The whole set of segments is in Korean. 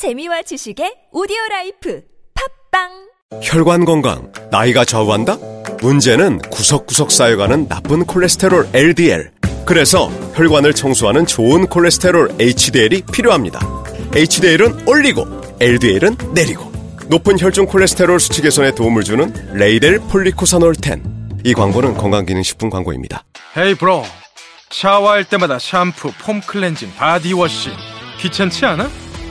재미와 지식의 오디오 라이프 팟빵 혈관 건강, 나이가 좌우한다? 문제는 구석구석 쌓여가는 나쁜 콜레스테롤 LDL. 그래서 혈관을 청소하는 좋은 콜레스테롤 HDL이 필요합니다. HDL은 올리고, LDL은 내리고. 높은 혈중 콜레스테롤 수치 개선에 도움을 주는 레이델 폴리코사놀 10. 이 광고는 건강기능식품 광고입니다. 헤이 브로 샤워할 때마다 샴푸, 폼 클렌징, 바디워시 귀찮지 않아?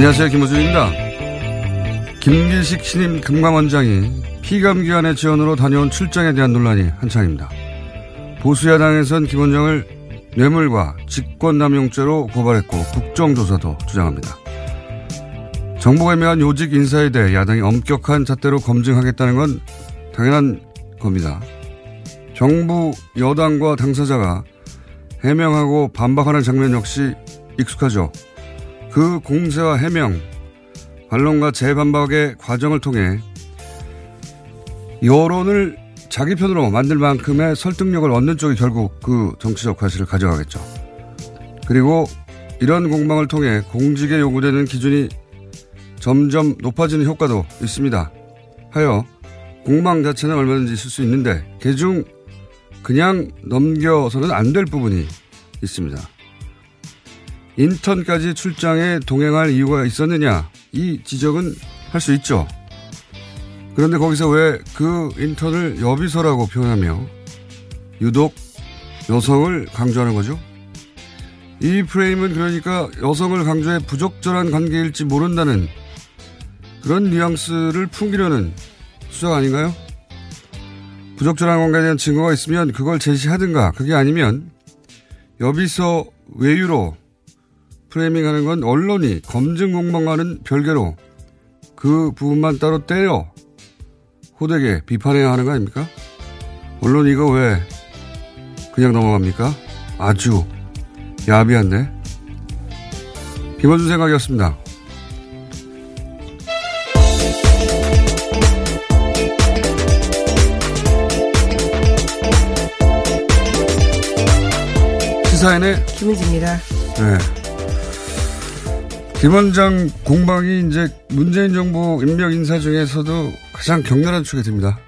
안녕하세요. 김호준입니다. 김길식 신임 금감원장이 피감기관의 지원으로 다녀온 출장에 대한 논란이 한창입니다. 보수야당에선 김 원장을 뇌물과 직권남용죄로 고발했고 국정조사도 주장합니다. 정부가 임명한 요직 인사에 대해 야당이 엄격한 잣대로 검증하겠다는 건 당연한 겁니다. 정부 여당과 당사자가 해명하고 반박하는 장면 역시 익숙하죠. 그 공세와 해명, 반론과 재반박의 과정을 통해 여론을 자기 편으로 만들 만큼의 설득력을 얻는 쪽이 결국 그 정치적 과실을 가져가겠죠. 그리고 이런 공방을 통해 공직에 요구되는 기준이 점점 높아지는 효과도 있습니다. 하여 공방 자체는 얼마든지 있을 수 있는데 개중 그냥 넘겨서는 안 될 부분이 있습니다. 인턴까지 출장에 동행할 이유가 있었느냐 이 지적은 할 수 있죠. 그런데 거기서 왜 그 인턴을 여비서라고 표현하며 유독 여성을 강조하는 거죠? 이 프레임은 그러니까 여성을 강조해 부적절한 관계일지 모른다는 그런 뉘앙스를 풍기려는 수작 아닌가요? 부적절한 관계에 대한 증거가 있으면 그걸 제시하든가 그게 아니면 여비서 외유로 프레이밍하는 건 언론이 검증 공방과는 별개로 그 부분만 따로 떼어 호되게 비판해야 하는 거 아닙니까? 언론 이거 왜 그냥 넘어갑니까? 아주 야비한데. 김원준 생각이었습니다. 시사인의 김은지입니다. 네. 김 원장 공방이 이제 문재인 정부 임명 인사 중에서도 가장 격렬한 축이 됩니다.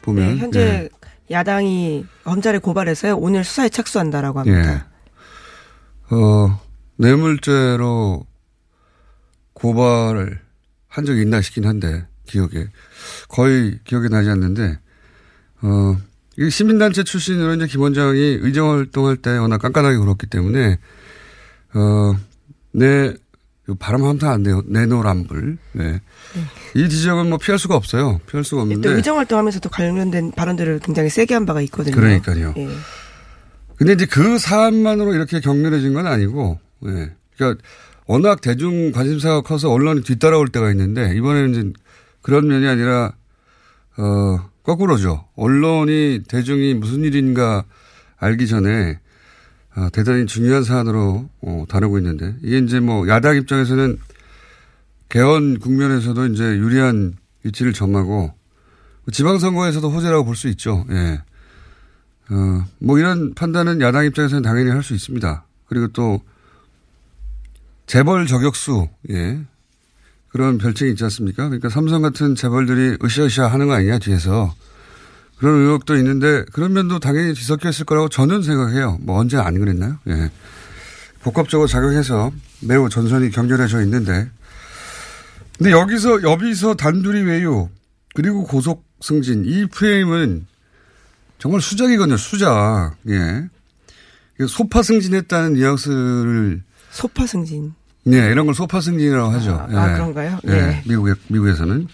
보면. 네, 현재 예. 야당이 검찰에 고발해서요. 오늘 수사에 착수한다라고 합니다. 예. 어, 뇌물죄로 고발을 한 적이 있나 싶긴 한데, 기억에. 거의 기억이 나지 않는데, 어, 이 시민단체 출신으로 이제 김 원장이 의정 활동할 때 워낙 깐깐하게 굴었기 때문에, 어, 내, 발음 하면 안 돼요. 내노란불. 네. 이 지적은 뭐 피할 수가 없어요. 피할 수가 또 없는데. 의정 활동하면서도 관련된 발언들을 굉장히 세게 한 바가 있거든요. 그러니까요. 예. 근데 이제 그 사안만으로 이렇게 격렬해진 건 아니고, 예. 그러니까 워낙 대중 관심사가 커서 언론이 뒤따라올 때가 있는데 이번에는 이제 그런 면이 아니라 어 거꾸로죠. 언론이 대중이 무슨 일인가 알기 전에 어, 대단히 중요한 사안으로 어, 다루고 있는데 이게 이제 뭐 야당 입장에서는 개헌 국면에서도 이제 유리한 위치를 점하고 지방선거에서도 호재라고 볼 수 있죠. 예. 어, 뭐 이런 판단은 야당 입장에서는 당연히 할 수 있습니다. 그리고 또 재벌 저격수, 예. 그런 별칭이 있지 않습니까? 그러니까 삼성 같은 재벌들이 으쌰으쌰 하는 거 아니냐, 뒤에서. 그런 의혹도 있는데 그런 면도 당연히 있을 거라고 저는 생각해요. 뭐 언제 안 그랬나요? 예. 복합적으로 작용해서 매우 전선이 경결해져 있는데 근데 여기서 여기서 단둘이 외유 그리고 고속 승진 이 프레임은 정말 수작이거든요. 수작. 예. 소파 승진했다는 뉘앙스를 소파 승진. 네, 이런 걸 소파 승진이라고 하죠. 아, 예. 아 그런가요? 예. 네. 미국에 미국에서는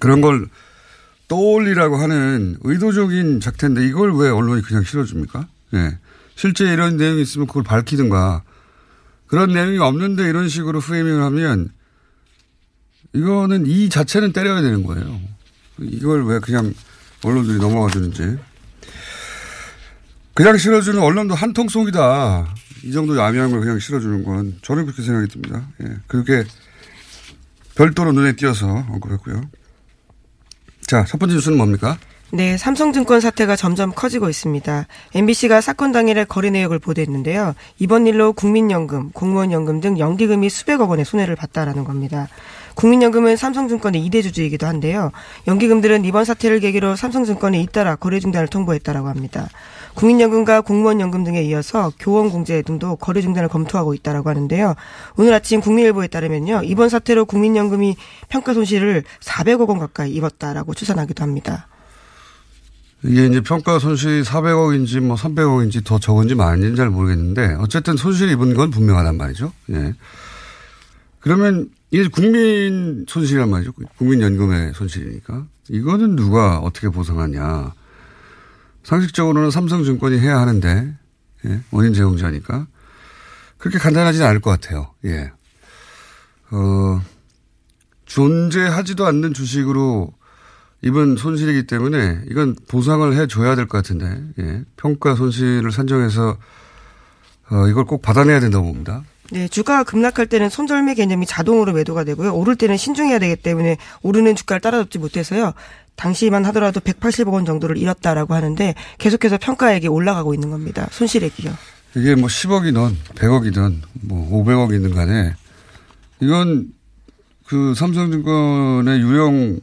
그런 걸 떠올리라고 하는 의도적인 작태인데 이걸 왜 언론이 그냥 실어줍니까? 예. 실제 이런 내용이 있으면 그걸 밝히든가 그런 내용이 없는데 이런 식으로 프레이밍을 하면 이거는 이 자체는 때려야 되는 거예요. 이걸 왜 그냥 언론들이 넘어가 주는지. 그냥 실어주는 언론도 한통 속이다. 이 정도 야미한 걸 그냥 실어주는 건 저는 그렇게 생각이 듭니다. 예. 그게 별도로 눈에 띄어서 언급했고요. 자, 첫 번째 뉴스는 뭡니까? 네, 삼성증권 사태가 점점 커지고 있습니다. MBC가 사건 당일의 거래 내역을 보도했는데요. 이번 일로 국민연금, 공무원연금 등 연기금이 수백억 원의 손해를 봤다라는 겁니다. 국민연금은 삼성증권의 2대 주주이기도 한데요. 연기금들은 이번 사태를 계기로 삼성증권에 잇따라 거래 중단을 통보했다라고 합니다. 국민연금과 공무원연금 등에 이어서 교원공제 등도 거래 중단을 검토하고 있다라고 하는데요. 오늘 아침 국민일보에 따르면요. 이번 사태로 국민연금이 평가 손실을 400억 원 가까이 입었다라고 추산하기도 합니다. 이게 이제 평가 손실이 400억인지 뭐 300억인지 더 적은지 많은지는 잘 모르겠는데 어쨌든 손실 입은 건 분명하단 말이죠. 예. 그러면 이게 국민 손실이란 말이죠. 국민연금의 손실이니까. 이거는 누가 어떻게 보상하냐. 상식적으로는 삼성증권이 해야 하는데, 예, 원인 제공자니까. 그렇게 간단하지는 않을 것 같아요. 예. 어, 존재하지도 않는 주식으로 입은 손실이기 때문에 이건 보상을 해줘야 될 것 같은데, 예. 평가 손실을 산정해서, 어, 이걸 꼭 받아내야 된다고 봅니다. 네, 주가가 급락할 때는 손절매 개념이 자동으로 매도가 되고요. 오를 때는 신중해야 되기 때문에 오르는 주가를 따라잡지 못해서요. 당시만 하더라도 180억 원 정도를 잃었다라고 하는데 계속해서 평가액이 올라가고 있는 겁니다. 손실액이요. 이게 뭐 10억이든 100억이든 뭐 500억이든 간에 이건 그 삼성증권의 유형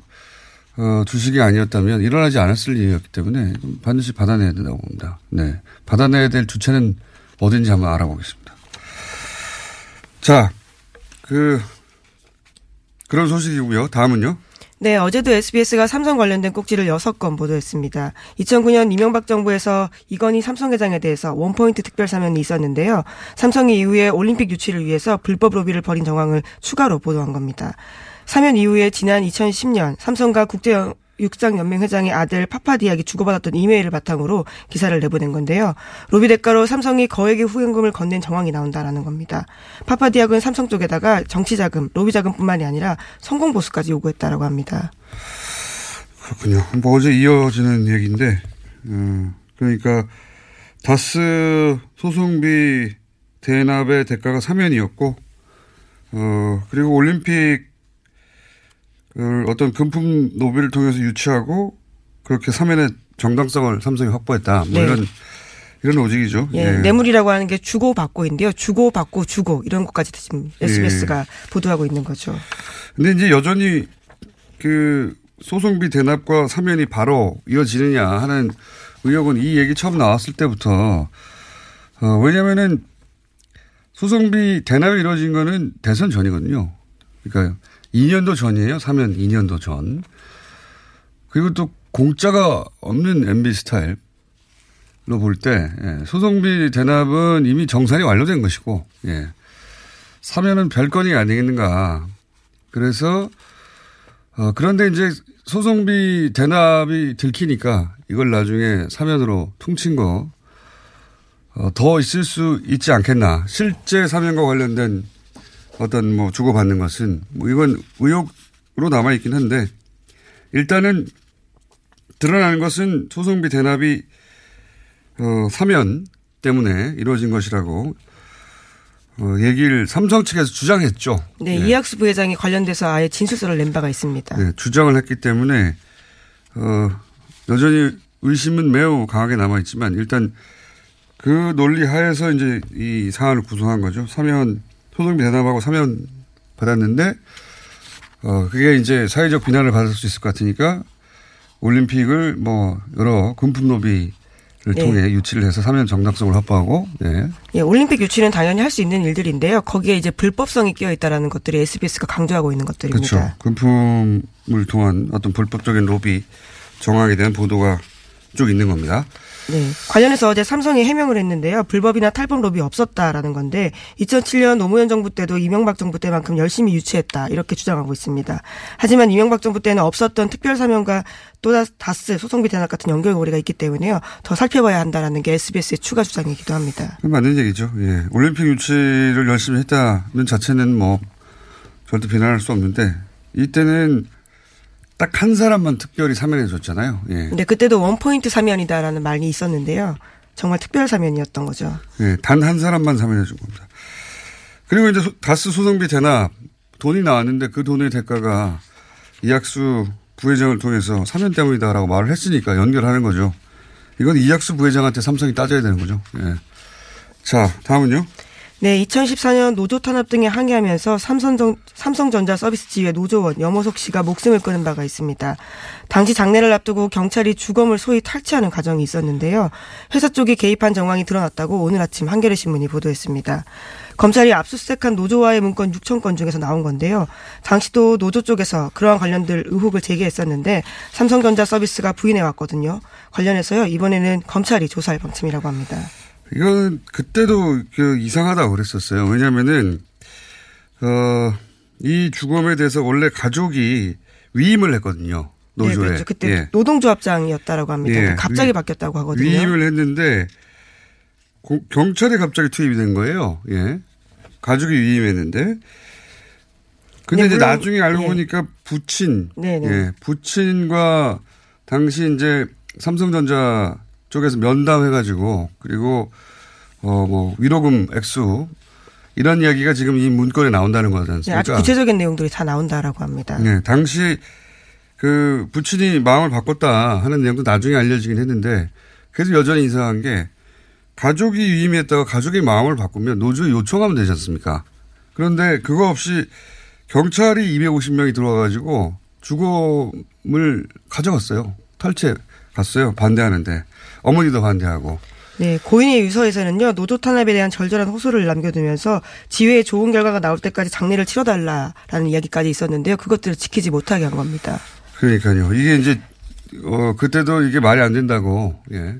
어, 주식이 아니었다면 일어나지 않았을 일이었기 때문에 반드시 받아내야 된다고 봅니다. 네. 받아내야 될 주체는 어딘지 한번 알아보겠습니다. 자, 그, 그런 소식이고요. 다음은요. 네, 어제도 SBS가 삼성 관련된 꼭지를 6건 보도했습니다. 2009년 이명박 정부에서 이건희 삼성 회장에 대해서 원포인트 특별 사면이 있었는데요. 삼성이 이후에 올림픽 유치를 위해서 불법 로비를 벌인 정황을 추가로 보도한 겁니다. 사면 이후에 지난 2010년 삼성과 국제 육상연맹 회장의 아들 파파디악이 주고받았던 이메일을 바탕으로 기사를 내보낸 건데요. 로비 대가로 삼성이 거액의 후원금을 건넨 정황이 나온다라는 겁니다. 파파디악은 삼성 쪽에다가 정치자금, 로비자금뿐만이 아니라 성공보수까지 요구했다라고 합니다. 그렇군요. 뭐 어제 이어지는 얘기인데, 음, 그러니까 다스 소송비 대납의 대가가 사면이었고, 어, 그리고 올림픽 그 어떤 금품 노비를 통해서 유치하고 그렇게 사면의 정당성을 삼성이 확보했다. 뭐 네. 이런 이런 오직이죠. 예, 예. 뇌물이라고 하는 게 주고 받고인데요. 주고 받고 주고 이런 것까지 지금 SBS가 예. 보도하고 있는 거죠. 근데 이제 여전히 그 소송비 대납과 사면이 바로 이어지느냐 하는 의혹은 이 얘기 처음 나왔을 때부터 어, 왜냐면은 소송비 대납이 이루어진 거는 대선 전이거든요. 그러니까 2년도 전이에요. 사면 2년도 전. 그리고 또 공짜가 없는 MB 스타일로 볼 때, 예, 소송비 대납은 이미 정산이 완료된 것이고, 예. 사면은 별건이 아니겠는가. 그래서, 어, 그런데 이제 소송비 대납이 들키니까 이걸 나중에 사면으로 퉁친 거, 어, 더 있을 수 있지 않겠나. 실제 사면과 관련된 어떤 뭐 주고받는 것은 뭐 이건 의혹으로 남아있긴 한데 일단은 드러나는 것은 소송비 대납이 어, 사면 때문에 이루어진 것이라고 어, 얘기를 삼성 측에서 주장했죠. 네, 네. 이학수 부회장이 관련돼서 아예 진술서를 낸 바가 있습니다. 네, 주장을 했기 때문에 어, 여전히 의심은 매우 강하게 남아 있지만 일단 그 논리 하에서 이제 이 사안을 구성한 거죠. 사면 소송비 대납하고 사면 받았는데 어 그게 이제 사회적 비난을 받을 수 있을 것 같으니까 올림픽을 뭐 여러 금품 로비 를 네. 통해 유치를 해서 사면 정당성을 확보하고 네. 예, 올림픽 유치는 당연히 할 수 있는 일들인데요. 거기에 이제 불법성이 끼어 있다라는 것들이 SBS가 강조하고 있는 것들입니다. 그렇죠. 금품을 통한 어떤 불법적인 로비 정황에 대한 보도가 쭉 있는 겁니다. 네. 관련해서 어제 삼성이 해명을 했는데요. 불법이나 탈법 로비 없었다라는 건데 2007년 노무현 정부 때도 이명박 정부 때만큼 열심히 유치했다 이렇게 주장하고 있습니다. 하지만 이명박 정부 때는 없었던 특별 사면과 또 다스 소송비 대납 같은 연결고리가 있기 때문에요. 더 살펴봐야 한다라는 게 SBS의 추가 주장이기도 합니다. 맞는 얘기죠. 예. 올림픽 유치를 열심히 했다는 자체는 뭐 절대 비난할 수 없는데 이때는 딱 한 사람만 특별히 사면해 줬잖아요. 예. 네, 그때도 원포인트 사면이다라는 말이 있었는데요. 정말 특별 사면이었던 거죠. 예, 단 한 사람만 사면해 준 겁니다. 그리고 이제 다스 소송비 대납 돈이 나왔는데 그 돈의 대가가 이학수 부회장을 통해서 사면 때문이다라고 말을 했으니까 연결하는 거죠. 이건 이학수 부회장한테 삼성이 따져야 되는 거죠. 예. 자, 다음은요. 네, 2014년 노조 탄압 등에 항의하면서 삼성전, 삼성전자 서비스 지회 노조원 염호석 씨가 목숨을 끊은 바가 있습니다. 당시 장례를 앞두고 경찰이 주검을 소위 탈취하는 과정이 있었는데요. 회사 쪽이 개입한 정황이 드러났다고 오늘 아침 한겨레 신문이 보도했습니다. 검찰이 압수수색한 노조와의 문건 6천 건 중에서 나온 건데요. 당시도 노조 쪽에서 그러한 관련들 의혹을 제기했었는데 삼성전자 서비스가 부인해 왔거든요. 관련해서요 이번에는 검찰이 조사할 방침이라고 합니다. 이건 그때도 그 이상하다고 그랬었어요. 왜냐면은, 어, 이 주검에 대해서 원래 가족이 위임을 했거든요. 노조에. 네, 그렇죠. 그때 예. 노동조합장이었다라고 합니다. 예. 갑자기 위, 바뀌었다고 하거든요. 위임을 했는데 고, 경찰에 갑자기 투입이 된 거예요. 예. 가족이 위임했는데. 근데 네, 이제 나중에 알고 예. 보니까 부친, 네, 네. 예, 부친과 당시 이제 삼성전자 쪽에서 면담해가지고 그리고 어 뭐 위로금 액수 이런 이야기가 지금 이 문건에 나온다는 거지 않습니까? 네, 아주 구체적인 내용들이 다 나온다라고 합니다. 네, 당시 그 부친이 마음을 바꿨다 하는 내용도 나중에 알려지긴 했는데 그래서 여전히 이상한 게 가족이 위임했다가 가족이 마음을 바꾸면 노조에 요청하면 되지 않습니까? 그런데 그거 없이 경찰이 250명이 들어와가지고 주검을 가져갔어요. 탈취해 갔어요. 반대하는데. 어머니도 반대하고. 네, 고인의 유서에서는요, 노조 탄압에 대한 절절한 호소를 남겨두면서 지회에 좋은 결과가 나올 때까지 장례를 치러달라라는 이야기까지 있었는데요. 그것들을 지키지 못하게 한 겁니다. 그러니까요. 이게 이제, 어, 그때도 이게 말이 안 된다고, 예.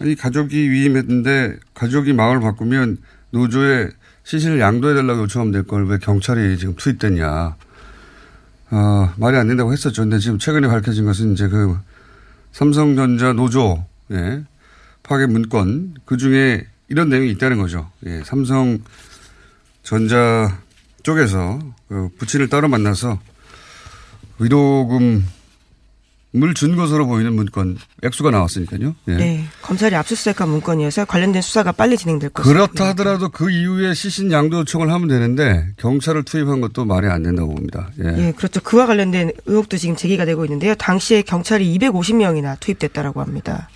아니, 가족이 위임했는데 가족이 마음을 바꾸면 노조에 시신을 양도해달라고 요청하면 될 걸 왜 경찰이 지금 투입됐냐. 어, 말이 안 된다고 했었죠. 근데 지금 최근에 밝혀진 것은 이제 그 삼성전자 노조 예, 파괴 문건 그 중에 이런 내용이 있다는 거죠. 예, 삼성 전자 쪽에서 그 부친을 따로 만나서 위로금 물준 것으로 보이는 문건 액수가 나왔으니까요. 예. 네, 검찰이 압수수색한 문건이어서 관련된 수사가 빨리 진행될 것입니다. 그렇다 하더라도 그 이후에 시신 양도 요청을 하면 되는데 경찰을 투입한 것도 말이 안 된다고 봅니다. 예. 예, 그렇죠. 그와 관련된 의혹도 지금 제기가 되고 있는데요. 당시에 경찰이 250명이나 투입됐다라고 합니다.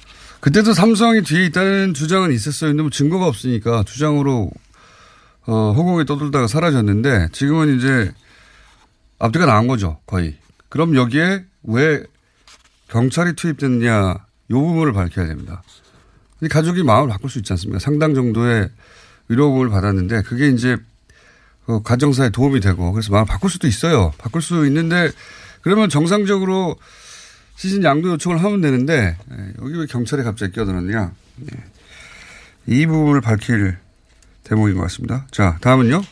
그때도 삼성이 뒤에 있다는 주장은 있었어요. 근데 뭐 증거가 없으니까 주장으로 어, 허공에 떠돌다가 사라졌는데 지금은 이제 앞뒤가 나온 거죠. 거의. 그럼 여기에 왜 경찰이 투입됐느냐 요 부분을 밝혀야 됩니다. 가족이 마음을 바꿀 수 있지 않습니까? 상당 정도의 위로금을 받았는데 그게 이제 그 가정사에 도움이 되고 그래서 마음을 바꿀 수도 있어요. 바꿀 수 있는데 그러면 정상적으로 시신 양도 요청을 하면 되는데 예, 여기 왜 경찰이 갑자기 끼어들었냐. 예. 이 부분을 밝힐 대목인 것 같습니다. 자, 다음은요.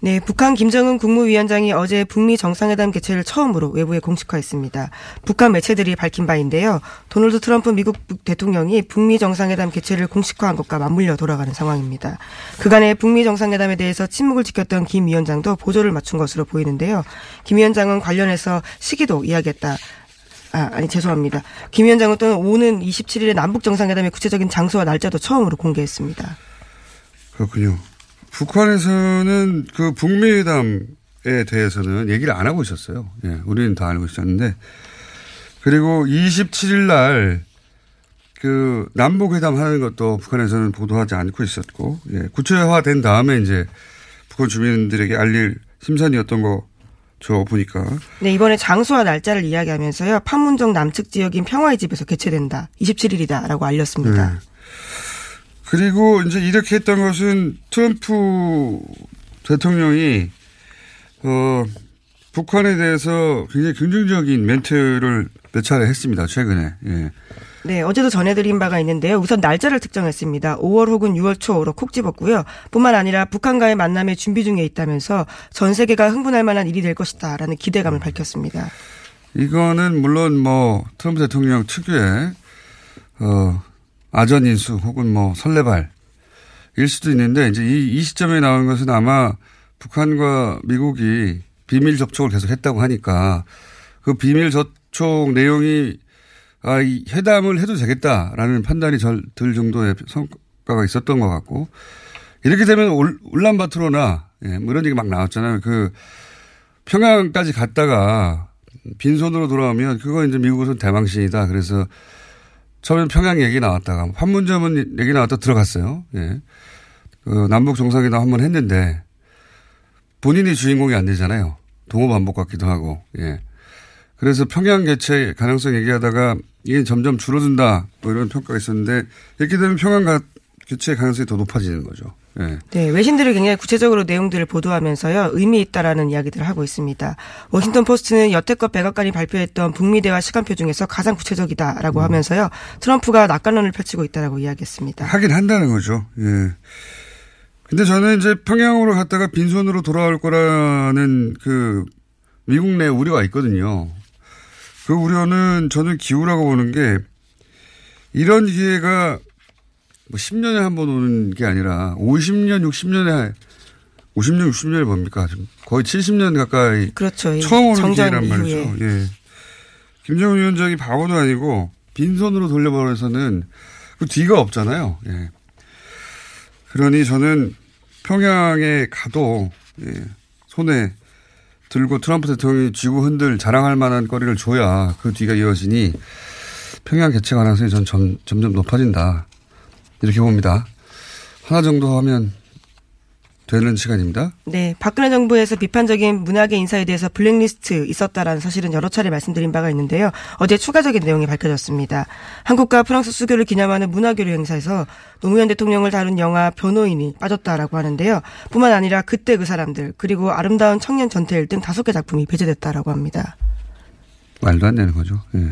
네, 북한 김정은 국무위원장이 어제 북미 정상회담 개최를 처음으로 외부에 공식화했습니다. 북한 매체들이 밝힌 바인데요. 도널드 트럼프 미국 대통령이 북미 정상회담 개최를 공식화한 것과 맞물려 돌아가는 상황입니다. 그간의 북미 정상회담에 대해서 침묵을 지켰던 김 위원장도 보조를 맞춘 것으로 보이는데요. 김 위원장은 관련해서 시기도 이야기했다. 아, 아니 죄송합니다. 김 위원장은 또는 오는 27일에 남북 정상회담의 구체적인 장소와 날짜도 처음으로 공개했습니다. 그렇군요. 북한에서는 그 북미 회담에 대해서는 얘기를 안 하고 있었어요. 예, 우리는 다 알고 있었는데. 그리고 27일 날, 그, 남북 회담 하는 것도 북한에서는 보도하지 않고 있었고, 예, 구체화된 다음에 이제 북한 주민들에게 알릴 심산이었던 거 저 보니까. 네, 이번에 장소와 날짜를 이야기하면서요, 판문점 남측 지역인 평화의 집에서 개최된다. 27일이다. 라고 알렸습니다. 네. 그리고 이제 이렇게 했던 것은 트럼프 대통령이 어 북한에 대해서 굉장히 긍정적인 멘트를 몇 차례 했습니다. 최근에. 예. 네, 어제도 전해드린 바가 있는데요. 우선 날짜를 특정했습니다. 5월 혹은 6월 초로 콕 집었고요. 뿐만 아니라 북한과의 만남에 준비 중에 있다면서 전 세계가 흥분할 만한 일이 될 것이다라는 기대감을 밝혔습니다. 이거는 물론 뭐 트럼프 대통령 특유의 어 아전인수 혹은 뭐 설레발 일 수도 있는데 이제 이, 이 시점에 나온 것은 아마 북한과 미국이 비밀 접촉을 계속 했다고 하니까 그 비밀 접촉 내용이 아, 이 회담을 해도 되겠다라는 판단이 들 정도의 성과가 있었던 것 같고 이렇게 되면 울, 울란바토르나 예, 뭐 이런 얘기 막 나왔잖아요. 그 평양까지 갔다가 빈손으로 돌아오면 그거 이제 미국은 대망신이다. 그래서 처음엔 평양 얘기 나왔다가 판문점은 얘기 나왔다 들어갔어요. 예. 그 남북 정상회담 한 번 했는데 본인이 주인공이 안 되잖아요. 동호 반복 같기도 하고. 예. 그래서 평양 개최 가능성 얘기하다가 이게 점점 줄어든다 뭐 이런 평가가 있었는데 이렇게 되면 평양 개최 가능성이 더 높아지는 거죠. 네. 네, 외신들이 굉장히 구체적으로 내용들을 보도하면서요 의미 있다라는 이야기들을 하고 있습니다. 워싱턴 포스트는 여태껏 백악관이 발표했던 북미 대화 시간표 중에서 가장 구체적이다라고 음. 하면서요 트럼프가 낙관론을 펼치고 있다라고 이야기했습니다. 하긴 한다는 거죠. 예. 근데 저는 이제 평양으로 갔다가 빈손으로 돌아올 거라는 그 미국 내 우려가 있거든요. 그 우려는 저는 기우라고 보는 게 이런 기회가 뭐 10년에 한 번 오는 게 아니라 50년, 60년에 50년, 60년이 뭡니까? 거의 70년 가까이 그렇죠. 처음 오는 기회란 말이죠. 예. 김정은 위원장이 바보도 아니고 빈손으로 돌려버려서는 그 뒤가 없잖아요. 예. 그러니 저는 평양에 가도 예. 손에 들고 트럼프 대통령이 쥐고 흔들 자랑할 만한 거리를 줘야 그 뒤가 이어지니 평양 개최 가능성이 전 점, 점점 높아진다. 이렇게 봅니다. 하나 정도 하면 되는 시간입니다. 네. 박근혜 정부에서 비판적인 문학의 인사에 대해서 블랙리스트 있었다라는 사실은 여러 차례 말씀드린 바가 있는데요. 어제 추가적인 내용이 밝혀졌습니다. 한국과 프랑스 수교를 기념하는 문화교류 행사에서 노무현 대통령을 다룬 영화 변호인이 빠졌다라고 하는데요. 뿐만 아니라 그때 그 사람들 그리고 아름다운 청년 전태일 등 다섯 개 작품이 배제됐다라고 합니다. 말도 안 되는 거죠. 예.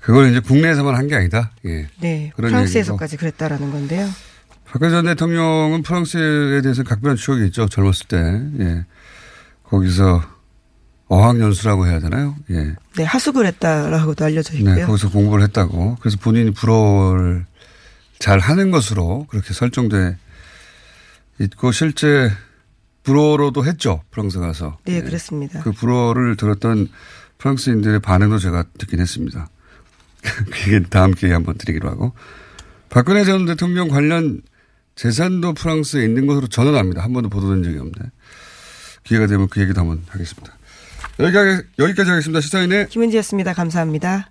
그걸 이제 국내에서만 한 게 아니다. 예. 네. 프랑스에서까지 그랬다라는 건데요. 박근혜 전 대통령은 프랑스에 대해서 각별한 추억이 있죠. 젊었을 때. 예. 거기서 어학연수라고 해야 되나요? 예. 네, 하숙을 했다라고도 알려져 네, 있고요. 네, 거기서 공부를 했다고. 그래서 본인이 불어를 잘 하는 것으로 그렇게 설정돼 있고 실제 불어로도 했죠. 프랑스 가서. 네, 예. 그렇습니다. 그 불어를 들었던 프랑스인들의 반응도 제가 듣긴 했습니다. 그게 다음 기회에 한번 드리기로 하고. 박근혜 전 대통령 관련 재산도 프랑스에 있는 것으로 전언합니다. 한 번도 보도된 적이 없는데. 기회가 되면 그 얘기도 한번 하겠습니다. 여기까지, 여기까지 하겠습니다. 시사인의 김은지였습니다. 감사합니다.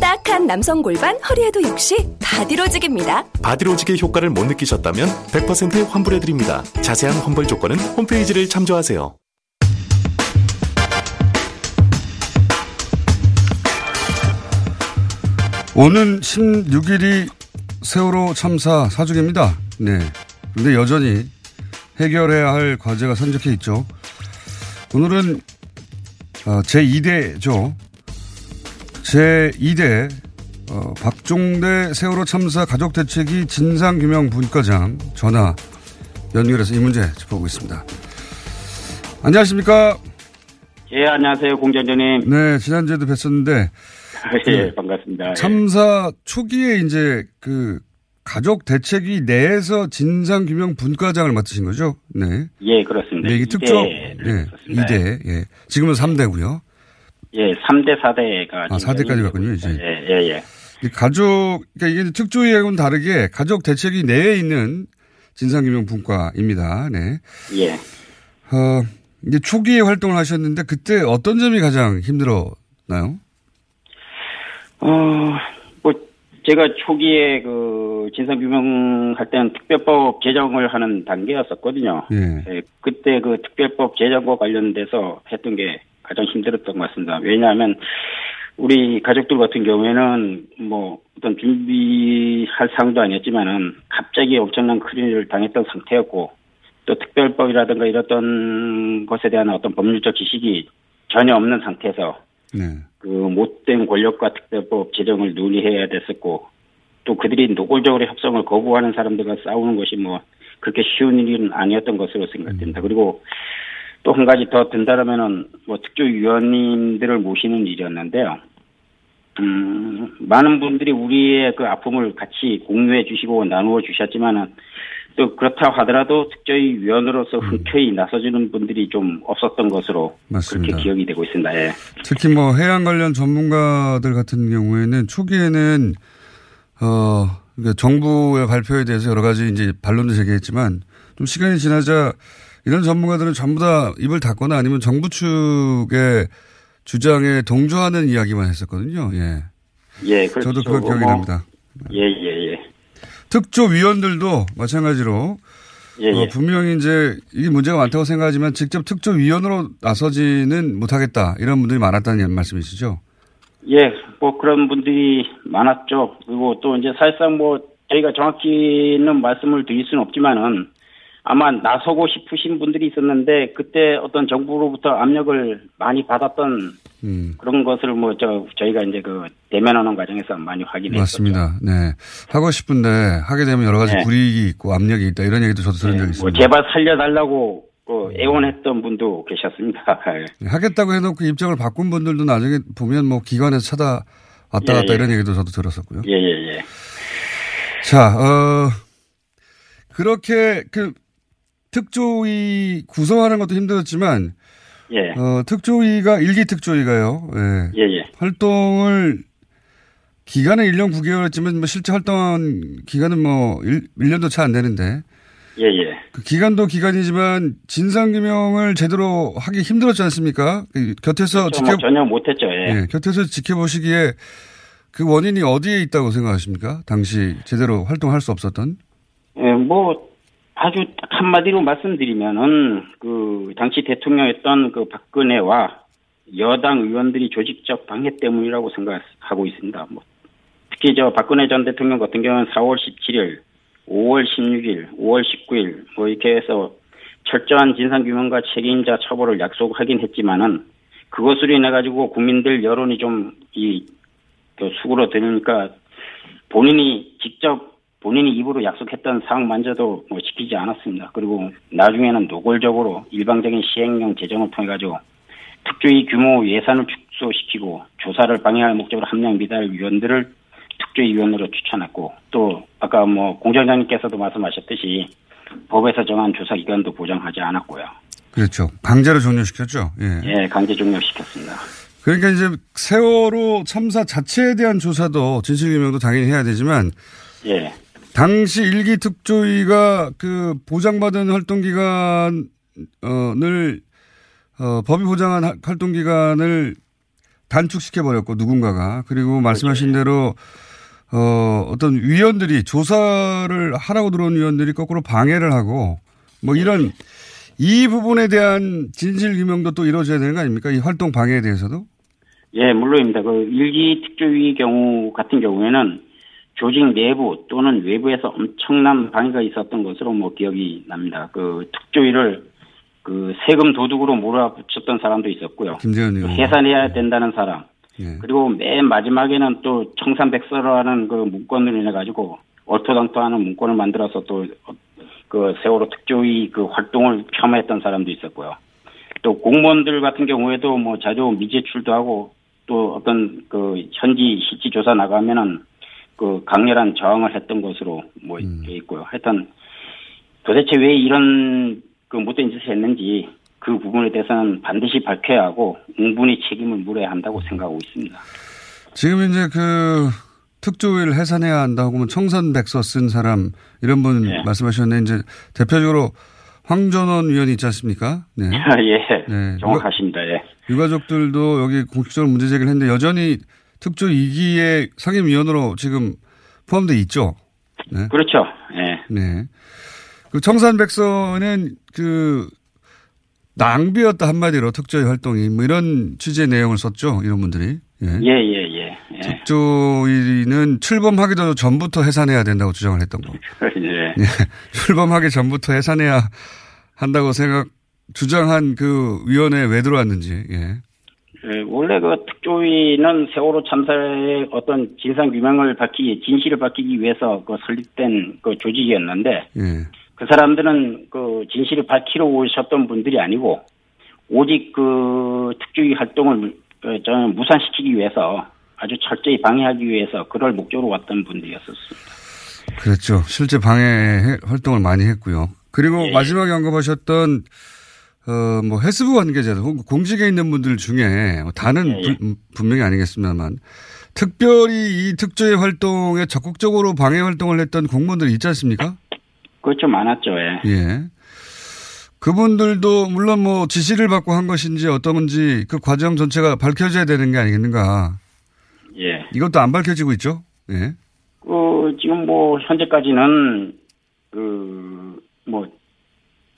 딱한 남성 골반 허리에도 역시 바디로직입니다. 바디로직의 효과를 못 느끼셨다면 100% 환불해드립니다. 자세한 환불 조건은 홈페이지를 참조하세요. 오는 16일이 세월호 참사 사주기입니다. 네. 근데 여전히 해결해야 할 과제가 산적해 있죠. 오늘은 어, 제2대죠. 제2대 어, 박종대 세월호 참사 가족 대책위 진상규명 분과장 전화 연결해서 이 문제 짚어보겠습니다. 안녕하십니까? 예, 안녕하세요, 공장장님. 네, 지난주에도 뵀었는데. 예, 반갑습니다. 참사 초기에 이제 그 가족 대책위 내에서 진상규명 분과장을 맡으신 거죠? 네. 예, 그렇습니다. 네, 이게 특조, 네, 예, 2대, 예. 지금은 3대고요. 예, 3대, 4대가. 아, 4대까지 갔군요, 이제. 예, 예, 예. 이 가족, 그러니까 이게 특조위하고는 다르게 가족 대책위 내에 있는 진상규명 분과입니다. 네. 예. 어, 이제 초기에 활동을 하셨는데 그때 어떤 점이 가장 힘들었나요? 어, 뭐, 제가 초기에 그 진상규명 할 때는 특별법 제정을 하는 단계였었거든요. 예. 예, 그때 그 특별법 제정과 관련돼서 했던 게 가장 힘들었던 것 같습니다. 왜냐하면 우리 가족들 같은 경우에는 뭐 어떤 준비할 상도 아니었지만은 갑자기 엄청난 큰 일을 당했던 상태였고 또 특별법이라든가 이랬던 것에 대한 어떤 법률적 지식이 전혀 없는 상태에서 네. 그 못된 권력과 특별법 제정을 논의해야 됐었고 또 그들이 노골적으로 협상을 거부하는 사람들과 싸우는 것이 뭐 그렇게 쉬운 일은 아니었던 것으로 생각됩니다. 그리고 또 한 가지 더 든다라면은 뭐 특조위원님들을 모시는 일이었는데요. 음, 많은 분들이 우리의 그 아픔을 같이 공유해 주시고 나누어 주셨지만은 또 그렇다 하더라도 특조위 위원으로서 흔쾌히 나서주는 분들이 좀 없었던 것으로 맞습니다. 그렇게 기억이 되고 있습니다. 예. 특히 뭐 해양 관련 전문가들 같은 경우에는 초기에는 어 그러니까 정부의 발표에 대해서 여러 가지 이제 반론도 제기했지만 좀 시간이 지나자 이런 전문가들은 전부 다 입을 닫거나 아니면 정부 측의 주장에 동조하는 이야기만 했었거든요. 예. 예, 그렇죠. 저도 그런 기억이 뭐, 납니다. 예, 예, 예. 특조위원들도 마찬가지로 예, 어, 예. 분명히 이제 이게 문제가 많다고 생각하지만 직접 특조위원으로 나서지는 못하겠다 이런 분들이 많았다는 말씀이시죠? 예, 뭐 그런 분들이 많았죠. 그리고 또 이제 사실상 뭐 저희가 정확히는 말씀을 드릴 수는 없지만은 아마 나서고 싶으신 분들이 있었는데 그때 어떤 정부로부터 압력을 많이 받았던 음. 그런 것을 뭐 저 저희가 이제 그 대면하는 과정에서 많이 확인했었죠. 맞습니다. 네. 하고 싶은데 하게 되면 여러 가지 네. 불이익이 있고 압력이 있다 이런 얘기도 저도 들은 적이 뭐 있습니다. 제발 살려달라고 그 애원했던 분도 계셨습니다. 예. 네, 하겠다고 해놓고 입장을 바꾼 분들도 나중에 보면 뭐 기관에서 찾아 왔다 예, 갔다 예. 이런 얘기도 저도 들었었고요. 예, 예, 예. 자, 어, 그렇게 그 특조위 구성하는 것도 힘들었지만 예. 어, 특조위가 일기 특조위가요. 예. 예, 예. 활동을 기간은 1년 9개월이었지만 뭐 실제 활동한 기간은 뭐 1, 1년도 채안 되는데 예, 예. 그 기간도 기간이지만 진상규명을 제대로 하기 힘들었지 않습니까? 그 곁에서 그렇죠. 뭐 전혀 못했죠. 예. 예, 곁에서 지켜보시기에 그 원인이 어디에 있다고 생각하십니까? 당시 제대로 활동할 수 없었던? 예, 뭐 아주 딱 한마디로 말씀드리면은 그 당시 대통령이었던 그 박근혜와 여당 의원들이 조직적 방해 때문이라고 생각하고 있습니다. 뭐 특히 저 박근혜 전 대통령 같은 경우는 4월 17일, 5월 16일, 5월 19일 뭐 이렇게 해서 철저한 진상규명과 책임자 처벌을 약속하긴 했지만은 그것으로 인해 가지고 국민들 여론이 좀이 그 수그러 드니까 본인이 직접 본인이 입으로 약속했던 사항만저도 뭐 지키지 않았습니다. 그리고 나중에는 노골적으로 일방적인 시행령 제정을 통해 가지고 특조위 규모 예산을 축소시키고 조사를 방해할 목적으로 함량 미달 위원들을 특조위 위원으로 추천했고 또 아까 뭐 공장장님께서도 말씀하셨듯이 법에서 정한 조사 기간도 보장하지 않았고요. 그렇죠. 강제로 종료시켰죠. 예. 예, 강제 종료시켰습니다. 그러니까 이제 세월호 참사 자체에 대한 조사도 진실규명도 당연히 해야 되지만 예. 당시 일기 특조위가 그 보장받은 활동 기간을 어, 법이 보장한 하- 활동 기간을 단축시켜 버렸고 누군가가 그리고 말씀하신 대로 어, 어떤 위원들이 조사를 하라고 들어온 위원들이 거꾸로 방해를 하고 뭐 이런 이 부분에 대한 진실 규명도 또 이루어져야 되는 거 아닙니까? 이 활동 방해에 대해서도? 예, 물론입니다. 그 일기 특조위 경우 같은 경우에는 조직 내부 또는 외부에서 엄청난 방해가 있었던 것으로 뭐 기억이 납니다. 그 특조위를 그 세금 도둑으로 몰아붙였던 사람도 있었고요. 김재현 의원. 해산해야 된다는 사람. 예. 그리고 맨 마지막에는 또 청산백서라는 그 문건을 인해 가지고 얼토당토하는 문건을 만들어서 또 그 세월호 특조위 그 활동을 폄하했던 사람도 있었고요. 또 공무원들 같은 경우에도 뭐 자주 미제출도 하고 또 어떤 그 현지 실지 조사 나가면은 그 강렬한 저항을 했던 것으로 뭐돼 있고요. 하여튼 도대체 왜 이런 그 못된 짓을 했는지 그 부분에 대해서는 반드시 밝혀야 하고 웅분히 책임을 물어야 한다고 생각하고 있습니다. 지금 이제 그 특조위를 해산해야 한다고 하면 청산 백서 쓴 사람 이런 분 예. 말씀하셨는데 이제 대표적으로 황전원 위원이 있지 않습니까? 네. 예, 네. 정확하십니다. 예. 유가족들도 여기 공식적으로 문제 제기를 했는데 여전히 특조 2기의 상임위원으로 지금 포함되어 있죠. 네. 그렇죠. 예. 네. 그 청산백서는 그 낭비였다 한마디로 특조위 활동이 뭐 이런 취지의 내용을 썼죠. 이런 분들이. 예. 예, 예, 예. 예. 특조위는 출범하기도 전부터 해산해야 된다고 주장을 했던 거. 예. 예. 출범하기 전부터 해산해야 한다고 생각 주장한 그 위원회에 왜 들어왔는지. 예. 예, 원래 그 특조위는 세월호 참사의 어떤 진상 규명을 밝히기, 진실을 밝히기 위해서 그 설립된 그 조직이었는데 예. 그 사람들은 그 진실을 밝히러 오셨던 분들이 아니고 오직 그 특조위 활동을 어, 저는 무산시키기 위해서 아주 철저히 방해하기 위해서 그럴 목적으로 왔던 분들이었었습니다. 그렇죠. 실제 방해 해- 활동을 많이 했고요. 그리고 예. 마지막에 언급하셨던 어, 뭐, 해수부 관계자들, 혹은 공직에 있는 분들 중에, 뭐 다는 예, 예. 분- 분명히 아니겠습니다만, 특별히 이 특조위 활동에 적극적으로 방해 활동을 했던 공무원들이 있지 않습니까? 그것 좀 많았죠. 예. 예. 그분들도 물론 뭐 지시를 받고 한 것인지 어떤 건지 그 과정 전체가 밝혀져야 되는 게 아니겠는가. 예. 이것도 안 밝혀지고 있죠. 예. 그 지금 뭐 현재까지는 그 뭐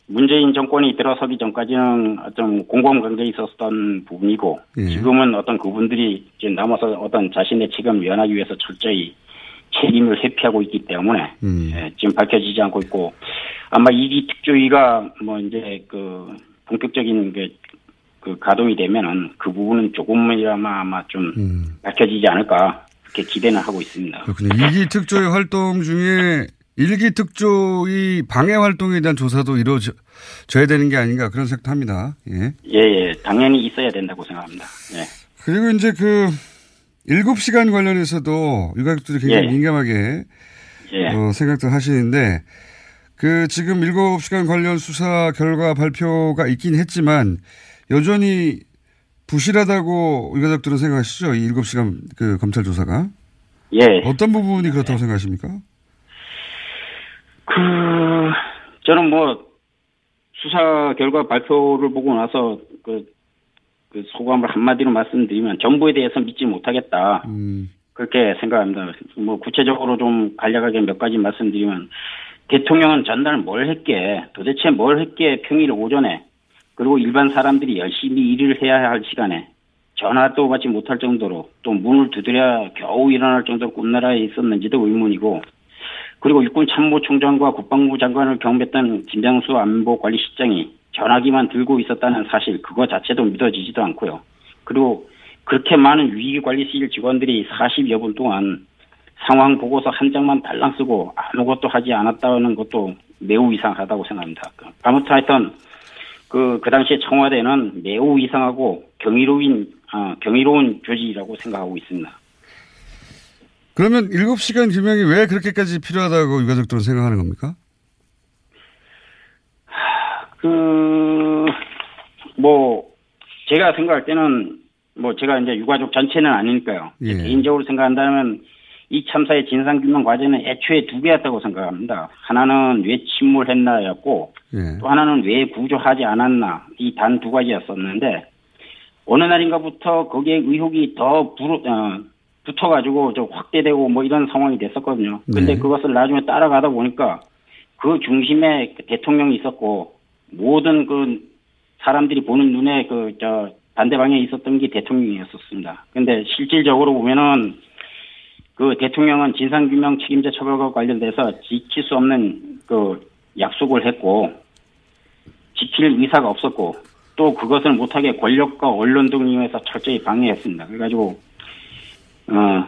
문재인 정권이 들어서기 전까지는 어떤 공공관계에 있었던 부분이고 예. 지금은 어떤 그분들이 이제 남아서 어떤 자신의 책임을 면하기 위해서 철저히 책임을 회피하고 있기 때문에 음. 예, 지금 밝혀지지 않고 있고 아마 이기 특조위가 뭐 이제 그 본격적인 그, 그 가동이 되면은 그 부분은 조금이나마 아마 좀 음. 밝혀지지 않을까 그렇게 기대는 하고 있습니다. 그렇군요. 일기 특조위 활동 중에 일기 특조위 방해 활동에 대한 조사도 이루어져야 되는 게 아닌가 그런 생각도 합니다. 예. 예, 예, 당연히 있어야 된다고 생각합니다. 예. 그리고 이제 그 일곱 시간 관련해서도 유가족들이 굉장히 예. 민감하게 예. 어, 생각들 하시는데 그 지금 일곱 시간 관련 수사 결과 발표가 있긴 했지만 여전히 부실하다고 유가족들은 생각하시죠? 이 일곱 시간 그 검찰 조사가 예. 어떤 부분이 그렇다고 생각하십니까? 그, 저는 뭐 수사 결과 발표를 보고 나서 그, 그 소감을 한마디로 말씀드리면 정부에 대해서 믿지 못하겠다. 그렇게 생각합니다. 뭐 구체적으로 좀 간략하게 몇 가지 말씀드리면 대통령은 전날 뭘 했게 도대체 뭘 했게 평일 오전에 그리고 일반 사람들이 열심히 일을 해야 할 시간에 전화도 받지 못할 정도로 또 문을 두드려 겨우 일어날 정도로 꿈나라에 있었는지도 의문이고 그리고 육군 참모총장과 국방부 장관을 경험했던 김장수 안보관리실장이 전화기만 들고 있었다는 사실 그거 자체도 믿어지지도 않고요. 그리고 그렇게 많은 위기관리실 직원들이 40여 분 동안 상황 보고서 한 장만 달랑 쓰고 아무것도 하지 않았다는 것도 매우 이상하다고 생각합니다. 아무튼 하여튼 그, 그 당시에 청와대는 매우 이상하고 경이로운, 어, 경이로운 조직이라고 생각하고 있습니다. 그러면 7시간 규명이 왜 그렇게까지 필요하다고 유가족들은 생각하는 겁니까? 그, 뭐, 제가 생각할 때는, 뭐, 제가 이제 유가족 전체는 아니니까요. 예. 개인적으로 생각한다면, 이 참사의 진상규명 과제는 애초에 두 개였다고 생각합니다. 하나는 왜 침몰했나였고, 예. 또 하나는 왜 구조하지 않았나, 이 단 두 가지였었는데, 어느 날인가부터 거기에 의혹이 더 부르, 어, 붙어가지고 좀 확대되고 뭐 이런 상황이 됐었거든요. 근데 네. 그것을 나중에 따라가다 보니까 그 중심에 그 대통령이 있었고 모든 그 사람들이 보는 눈에 그 저 반대방에 있었던 게 대통령이었었습니다. 근데 실질적으로 보면은 그 대통령은 진상규명 책임자 처벌과 관련돼서 지킬 수 없는 그 약속을 했고 지킬 의사가 없었고 또 그것을 못하게 권력과 언론 등을 이용해서 철저히 방해했습니다. 그래가지고 어,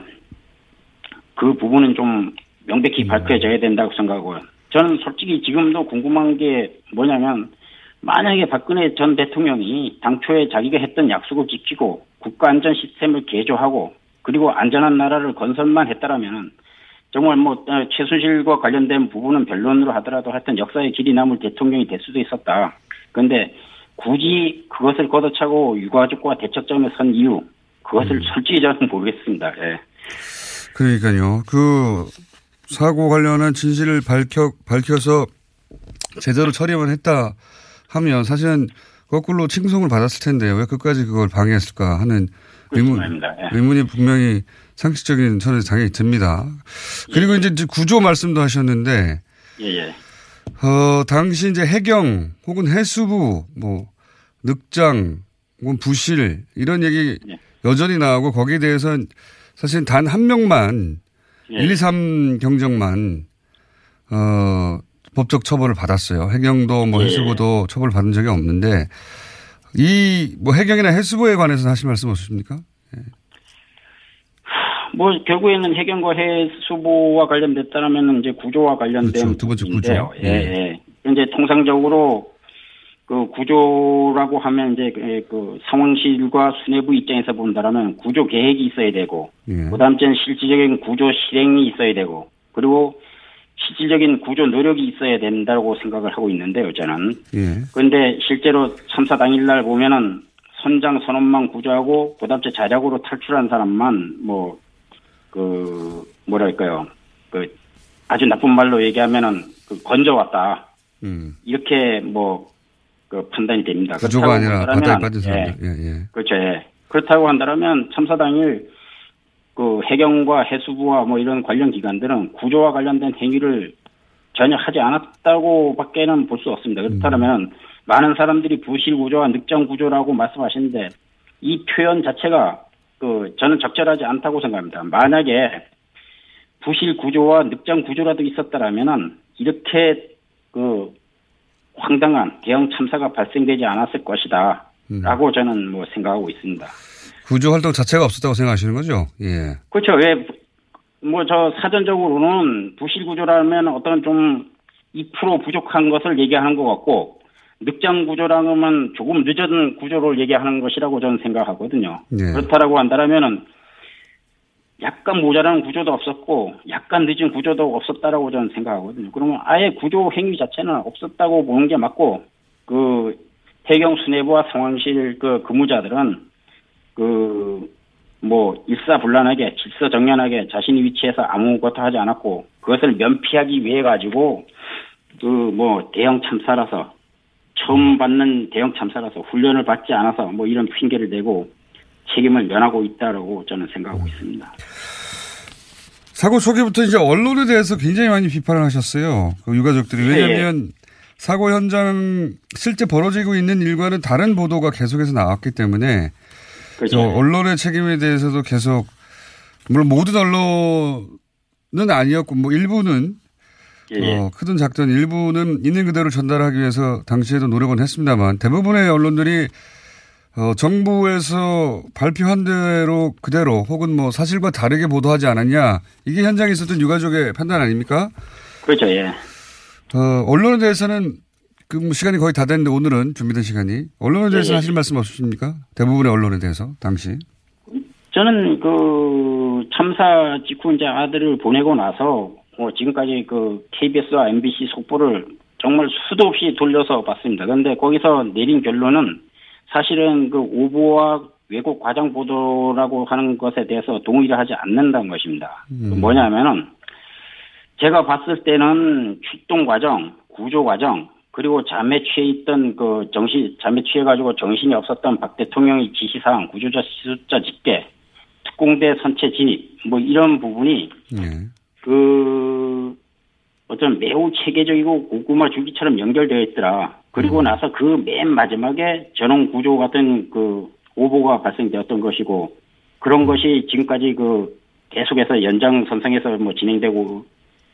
그 부분은 좀 명백히 밝혀져야 된다고 생각하고요. 저는 솔직히 지금도 궁금한 게 뭐냐면 만약에 박근혜 전 대통령이 당초에 자기가 했던 약속을 지키고 국가 안전 시스템을 개조하고 그리고 안전한 나라를 건설만 했다라면 정말 뭐 어, 최순실과 관련된 부분은 변론으로 하더라도 하여튼 역사의 길이 남을 대통령이 될 수도 있었다. 그런데 굳이 그것을 걷어차고 유가족과 대척점에 선 이유 그것을 솔직히 저는 모르겠습니다. 예. 그러니까요. 그 사고 관련한 진실을 밝혀 밝혀서 제대로 처리만 했다 하면 사실은 거꾸로 칭송을 받았을 텐데 왜 끝까지 그걸 방해했을까 하는 의문. 예. 의문이 분명히 상식적인 선에서 당연히 듭니다. 그리고 이제 이제 구조 말씀도 하셨는데 예, 예. 어, 당시 이제 해경 혹은 해수부 뭐 늑장 혹은 부실 이런 얘기 여전히 나오고 거기에 대해서는 사실 단 한 명만 예. 1, 2, 3 경정만 어 법적 처벌을 받았어요. 해경도 뭐 예. 해수부도 처벌을 받은 적이 없는데 이 뭐 해경이나 해수부에 관해서 하실 말씀 없으십니까? 뭐 결국에는 해경과 해수부와 관련됐다라면 이제 구조와 관련된 그렇죠. 두 번째 구조. 부분인데요. 예, 예. 예. 이제 통상적으로 그 구조라고 하면 이제 그- 그 상황실과 수뇌부 입장에서 본다라면 구조 계획이 있어야 되고 예. 그다음에는 실질적인 구조 실행이 있어야 되고 그리고 실질적인 구조 노력이 있어야 된다고 생각을 하고 있는데요, 저는. 예. 그런데 실제로 참사 당일날 보면은 선장 선원만 구조하고 그다음에 자작으로 탈출한 사람만 뭐 그 뭐랄까요 그 아주 나쁜 말로 얘기하면은 그 건져왔다 음. 이렇게 뭐 그 판단이 됩니다. 구조가 아니라 바다에 빠진 예, 사람들. 예, 예. 그렇죠. 예. 그렇다고 한다면 참사 당일 그 해경과 해수부와 뭐 이런 관련 기관들은 구조와 관련된 행위를 전혀 하지 않았다고밖에는 볼 수 없습니다. 그렇다면 많은 사람들이 부실 구조와 늑장 구조라고 말씀하시는데 이 표현 자체가 그 저는 적절하지 않다고 생각합니다. 만약에 부실 구조와 늑장 구조라도 있었다라면은 이렇게 그 황당한 대형 참사가 발생되지 않았을 것이다. 라고 저는 뭐 생각하고 있습니다. 구조 활동 자체가 없었다고 생각하시는 거죠? 예. 그렇죠. 왜, 뭐, 저, 사전적으로는 부실 구조라면 어떤 좀 2% 부족한 것을 얘기하는 것 같고, 늑장 구조라면 조금 늦은 구조를 얘기하는 것이라고 저는 생각하거든요. 예. 그렇다라고 한다면은 약간 모자란 구조도 없었고, 약간 늦은 구조도 없었다라고 저는 생각하거든요. 그러면 아예 구조 행위 자체는 없었다고 보는 게 맞고, 그, 해경 수뇌부와 상황실 그 근무자들은 그, 뭐, 일사불란하게, 질서정연하게 자신의 위치에서 아무것도 하지 않았고, 그것을 면피하기 위해 가지고, 그 뭐 대형 참사라서 처음 받는 대형 참사라서 훈련을 받지 않아서 뭐 이런 핑계를 대고 책임을 면하고 있다라고 저는 생각하고 있습니다. 사고 초기부터 이제 언론에 대해서 굉장히 많이 비판을 하셨어요. 그 유가족들이. 왜냐하면 사고 현장 실제 벌어지고 있는 일과는 다른 보도가 계속해서 나왔기 때문에 그렇죠. 저 언론의 책임에 대해서도 계속 물론 모든 언론은 아니었고 뭐 일부는 예. 어, 크든 작든 일부는 있는 그대로 전달하기 위해서 당시에도 노력은 했습니다만 대부분의 언론들이 어, 정부에서 발표한 대로 그대로 혹은 뭐 사실과 다르게 보도하지 않았냐 이게 현장에 있었던 유가족의 판단 아닙니까? 그렇죠, 예. 어, 언론에 대해서는 그 뭐 시간이 거의 다 됐는데 오늘은 준비된 시간이 언론에 대해서 예, 예. 하실 말씀 없으십니까? 대부분의 언론에 대해서 당시. 저는 그 참사 직후 이제 아들을 보내고 나서 뭐 지금까지 그 KBS와 MBC 속보를 정말 수도 없이 돌려서 봤습니다. 그런데 거기서 내린 결론은 사실은 그 오보와 왜곡 과장 보도라고 하는 것에 대해서 동의를 하지 않는다는 것입니다. 그 뭐냐면은 제가 봤을 때는 출동 과정, 구조 과정, 그리고 잠에 취해 있던 그 정신, 잠에 취해가지고 정신이 없었던 박 대통령의 지시사항, 구조자 숫자 집계, 특공대 선체 진입, 뭐 이런 부분이 그 어떤 매우 체계적이고 고구마 줄기처럼 연결되어 있더라. 그리고 나서 그 맨 마지막에 전원 구조 같은 그 오보가 발생되었던 것이고 그런 것이 지금까지 그 계속해서 연장선상에서 뭐 진행되고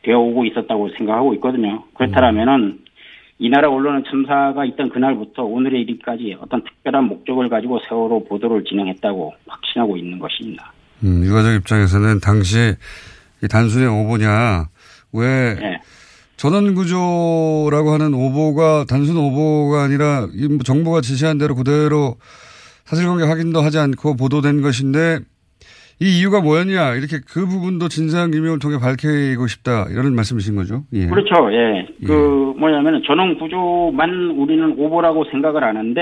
되어 오고 있었다고 생각하고 있거든요. 그렇다면은 이 나라 언론은 참사가 있던 그날부터 오늘의 일까지 어떤 특별한 목적을 가지고 세월호 보도를 진행했다고 확신하고 있는 것입니다. 음, 유가족 입장에서는 당시 이 단순히 오보냐 왜 네. 전원구조라고 하는 오보가 단순 오보가 아니라 이뭐 정부가 지시한 대로 그대로 사실관계 확인도 하지 않고 보도된 것인데 이 이유가 뭐였냐 이렇게 그 부분도 진상 규명을 통해 밝히고 싶다 이런 말씀이신 거죠? 예. 그렇죠. 예. 그 뭐냐면은 전원 구조만 우리는 오보라고 생각을 하는데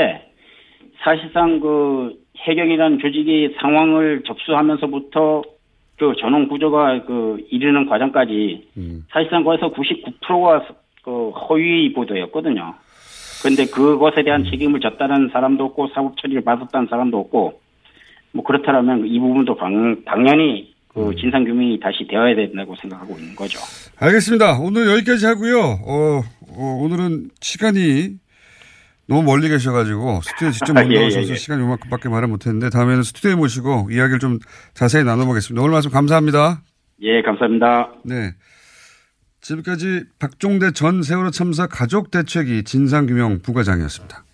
사실상 그 해경이라는 조직이 상황을 접수하면서부터 그 전원 구조가 그 이르는 과정까지 사실상 거기서 99%가 그 허위 보도였거든요. 그런데 그것에 대한 책임을 졌다는 사람도 없고 사법 처리를 받았다는 사람도 없고 뭐 그렇다면 이 부분도 방, 당연히 그 진상 규명이 다시 되어야 된다고 생각하고 있는 거죠. 알겠습니다. 오늘 여기까지 하고요. 어, 어, 오늘은 시간이 너무 멀리 계셔가지고 스튜디오에 직접 못 예, 예, 나오셔서 예. 시간이 요만큼밖에 말을 못했는데 다음에는 스튜디오에 모시고 이야기를 좀 자세히 나눠보겠습니다. 오늘 말씀 감사합니다. 예, 감사합니다. 네. 지금까지 박종대 전 세월호 참사 가족 대책위 진상규명 부과장이었습니다.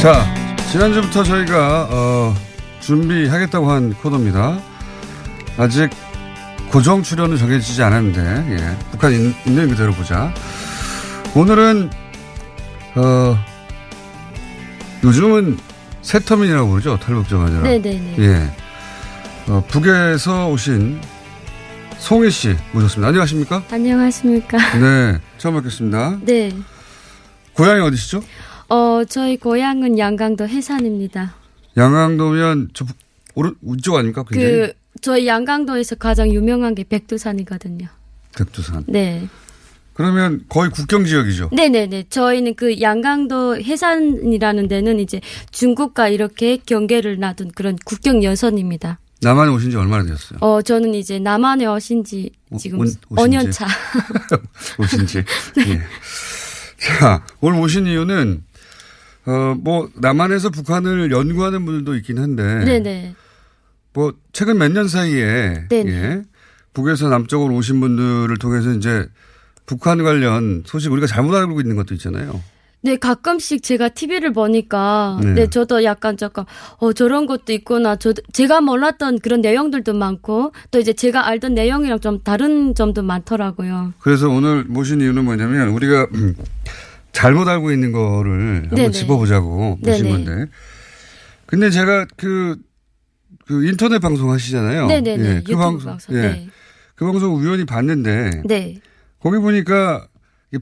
자, 지난주부터 저희가 어, 준비하겠다고 한 코너입니다. 아직 고정 출연은 정해지지 않았는데 예, 북한 있, 있는 그대로 보자. 오늘은 어, 요즘은 새터민이라고 탈북자가 아니라. 네네네. 예, 어, 북에서 오신 송혜 씨 모셨습니다. 안녕하십니까? 안녕하십니까. 네, 처음 뵙겠습니다. 네. 고향이 어디시죠? 어, 저희 고향은 양강도 해산입니다. 양강도면 저 북- 오른 이쪽 아닙니까? 굉장히 그, 저희 양강도에서 가장 유명한 게 백두산이거든요. 백두산. 네. 그러면 거의 국경 지역이죠. 네네네. 저희는 그 양강도 해산이라는 데는 이제 중국과 이렇게 경계를 놔둔 그런 국경 여선입니다. 남한에 오신 지 얼마나 되셨어요? 어, 저는 이제 남한에 오신 지 지금 온- 오신 5년 지? 차. 오신 지. 예. 자, 오늘 오신 이유는, 어, 뭐, 남한에서 북한을 연구하는 분들도 있긴 한데. 네네. 뭐, 최근 몇 년 사이에. 네네. 예. 북에서 남쪽으로 오신 분들을 통해서 이제 북한 관련 소식 우리가 잘못 알고 있는 것도 있잖아요. 네, 가끔씩 제가 TV를 보니까, 네. 네, 저도 약간 조금, 어, 저런 것도 있구나. 저, 제가 몰랐던 그런 내용들도 많고, 또 이제 제가 알던 내용이랑 좀 다른 점도 많더라고요. 그래서 오늘 모신 이유는 뭐냐면 우리가 음, 잘못 알고 있는 거를 한번 네네. 짚어보자고 모신 네네. 건데. 근데 제가 그, 그 인터넷 방송 하시잖아요. 네네네. 예, 유튜브 방송. 예. 네. 그 방송 우연히 봤는데 네. 거기 보니까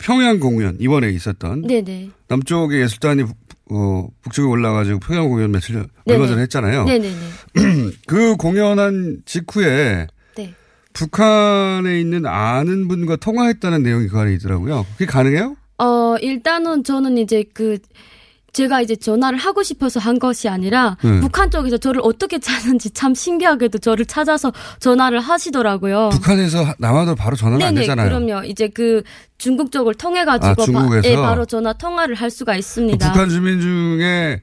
평양 공연 이번에 있었던 네네. 남쪽의 예술단이 어, 북쪽에 올라가지고 평양 공연 며칠 전- 얼마. 전에 했잖아요. 네네네. 그 공연한 직후에 네. 북한에 있는 아는 분과 통화했다는 내용이 그 안에 있더라고요. 그게 가능해요? 어, 일단은 저는 이제 그, 제가 이제 전화를 하고 싶어서 한 것이 아니라 네. 북한 쪽에서 저를 어떻게 찾는지 참 신기하게도 저를 찾아서 전화를 하시더라고요. 북한에서 하- 남한으로 바로 전화가 안 네네, 되잖아요. 그럼요. 이제 그 중국 쪽을 통해 가지고 아, 중국에서? 예, 바로 전화 통화를 할 수가 그 있습니다. 북한 주민 중에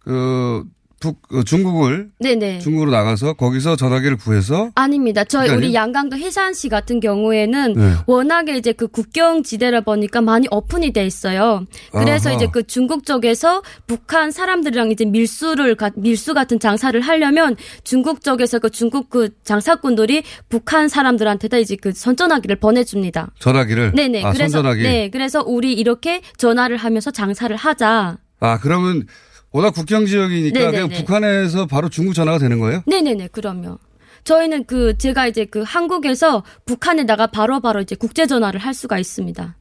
그 북, 어, 중국을 네네. 중국으로 나가서 거기서 전화기를 구해서 아닙니다. 저희 우리 아니에요? 양강도 해산시 같은 경우에는 네. 워낙에 이제 그 국경 지대라 보니까 많이 오픈이 돼 있어요. 그래서 아하. 이제 그 중국 쪽에서 북한 사람들이랑 이제 밀수를 가- 밀수 같은 장사를 하려면 중국 쪽에서 그 중국 그 장사꾼들이 북한 사람들한테 다 이제 그 선전화기를 보내줍니다. 전화기를 네네. 아, 그래서 선전화기. 네. 그래서 우리 이렇게 전화를 하면서 장사를 하자. 아 그러면 워낙 국경 지역이니까 네네네. 그냥 북한에서 바로 중국 전화가 되는 거예요? 네네네, 그럼요. 저희는 그, 제가 이제 그 한국에서 북한에다가 바로바로 이제 국제 전화를 할 수가 있습니다.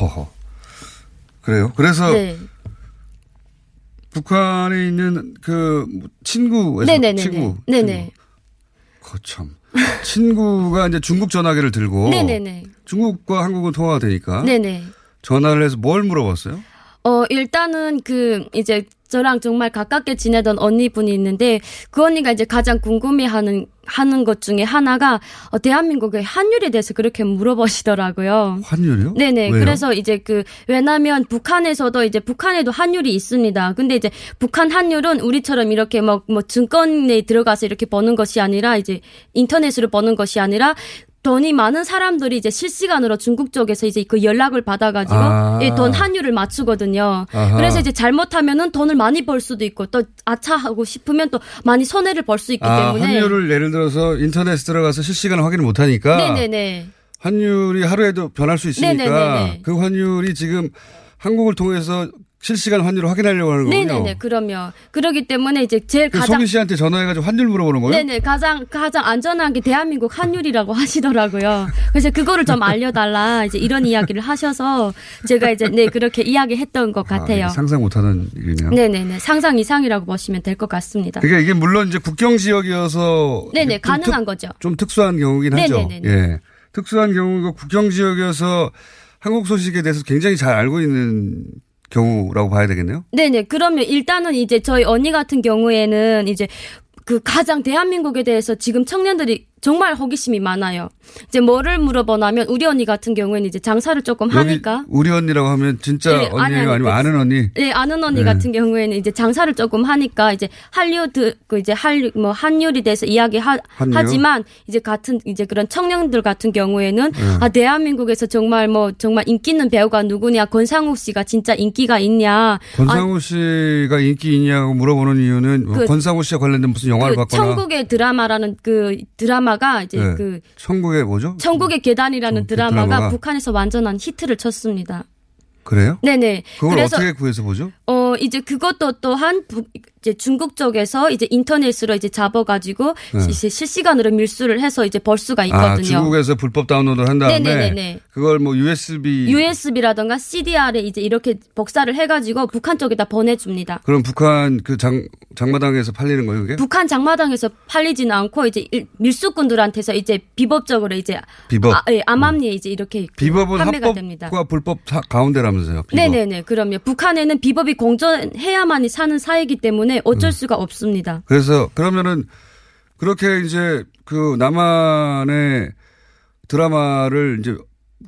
허허. 그래요? 그래서 네. 북한에 있는 그 친구에서 네네네네. 친구 네네. 거참 친구가 이제 중국 전화기를 들고 네네네. 중국과 한국은 통화가 되니까 네네. 전화를 해서 뭘 물어봤어요? 어, 일단은 그, 이제 저랑 정말 가깝게 지내던 언니분이 있는데 그 언니가 이제 가장 궁금해하는 하는 것 중에 하나가 어, 대한민국의 환율에 대해서 그렇게 물어보시더라고요. 환율이요? 네네. 왜요? 그래서 이제 그 왜냐면 북한에서도 이제 북한에도 환율이 있습니다. 근데 이제 북한 환율은 우리처럼 이렇게 뭐뭐 증권에 들어가서 이렇게 버는 것이 아니라 이제 인터넷으로 버는 것이 아니라 돈이 많은 사람들이 이제 실시간으로 중국 쪽에서 이제 그 연락을 받아가지고 아. 이돈 환율을 맞추거든요. 아하. 그래서 이제 잘못하면은 돈을 많이 벌 수도 있고 또 아차하고 싶으면 또 많이 손해를 볼수 있기 아, 때문에. 환율을 예를 들어서 인터넷에 들어가서 실시간 확인을 못 하니까 네네네. 환율이 하루에도 변할 수 있으니까 네네네네. 그 환율이 지금 한국을 통해서 실시간 환율을 확인하려고 하는 거군요. 네네네. 그럼요. 그러기 때문에 이제 제일 그 가장 송희 씨한테 전화해가지고 환율 물어보는 거예요? 네네 가장 가장 안전한 게 대한민국 환율이라고 하시더라고요. 그래서 그거를 좀 알려달라 이제 이런 이야기를 하셔서 제가 이제 네 그렇게 이야기했던 것 아, 같아요. 이게 상상 못하는 일이네요. 네네네 상상 이상이라고 보시면 될 것 같습니다. 그러니까 이게 물론 이제 국경 지역이어서 네네 가능한 특- 거죠. 좀 특수한 경우긴 하죠. 네네네네. 예. 특수한 경우가 국경 지역이어서 한국 소식에 대해서 굉장히 잘 알고 있는 경우라고 봐야 되겠네요. 네네. 그러면 일단은 이제 저희 언니 같은 경우에는 이제 그 가장 대한민국에 대해서 지금 청년들이 정말 호기심이 많아요. 이제 뭐를 물어보냐면 우리 언니 같은 경우에는 이제 장사를 조금 하니까 우리 언니라고 하면 진짜 네, 아니, 언니예요? 아니, 아니면 그- 아는 언니? 네, 아는 언니 네. 같은 경우에는 이제 장사를 조금 하니까 이제 한류드 그 이제 한류 뭐 한율에 대해서 이야기 하, 한류? 하지만 이제 같은 이제 그런 청년들 같은 경우에는 네. 아 대한민국에서 정말 뭐 정말 인기 있는 배우가 누구냐 권상우 씨가 진짜 인기가 있냐 권상우 씨가 인기 있냐고 물어보는 이유는 뭐 그- 권상우 씨와 관련된 무슨 영화를 그 봤거나 천국의 드라마라는 그 드라마 가 이제 네. 그 천국의 뭐죠? 천국의 계단이라는 드라마가, 드라마가. 북한에서 완전한 히트를 쳤습니다. 그래요? 네네. 그걸 어떻게 구해서 보죠? 어, 이제 그것도 또한 북, 이제 중국 쪽에서 이제 인터넷으로 이제 잡아가지고 네. 이제 실시간으로 밀수를 해서 이제 벌 수가 아, 있거든요. 중국에서 불법 다운로드를 한 다음에 네네네네. 그걸 뭐 USB USB라던가 CDR에 이제 이렇게 복사를 해가지고 북한 쪽에다 보내줍니다. 그럼 북한 그 장 장마당에서 팔리는 거예요, 그게? 북한 장마당에서 팔리지는 않고 이제 일- 밀수꾼들한테서 이제 비법적으로 이제 비법. 아, 예, 암암리에 이제 이렇게 그 비법은 판매가 합법과 됩니다. 불법 다 가운데라면서요. 비법. 네네네, 그럼요. 북한에는 비법이 공존해야만이 사는 사회이기 때문에 어쩔 음. 수가 없습니다. 그래서 그러면은 그렇게 이제 그 남한의 드라마를 이제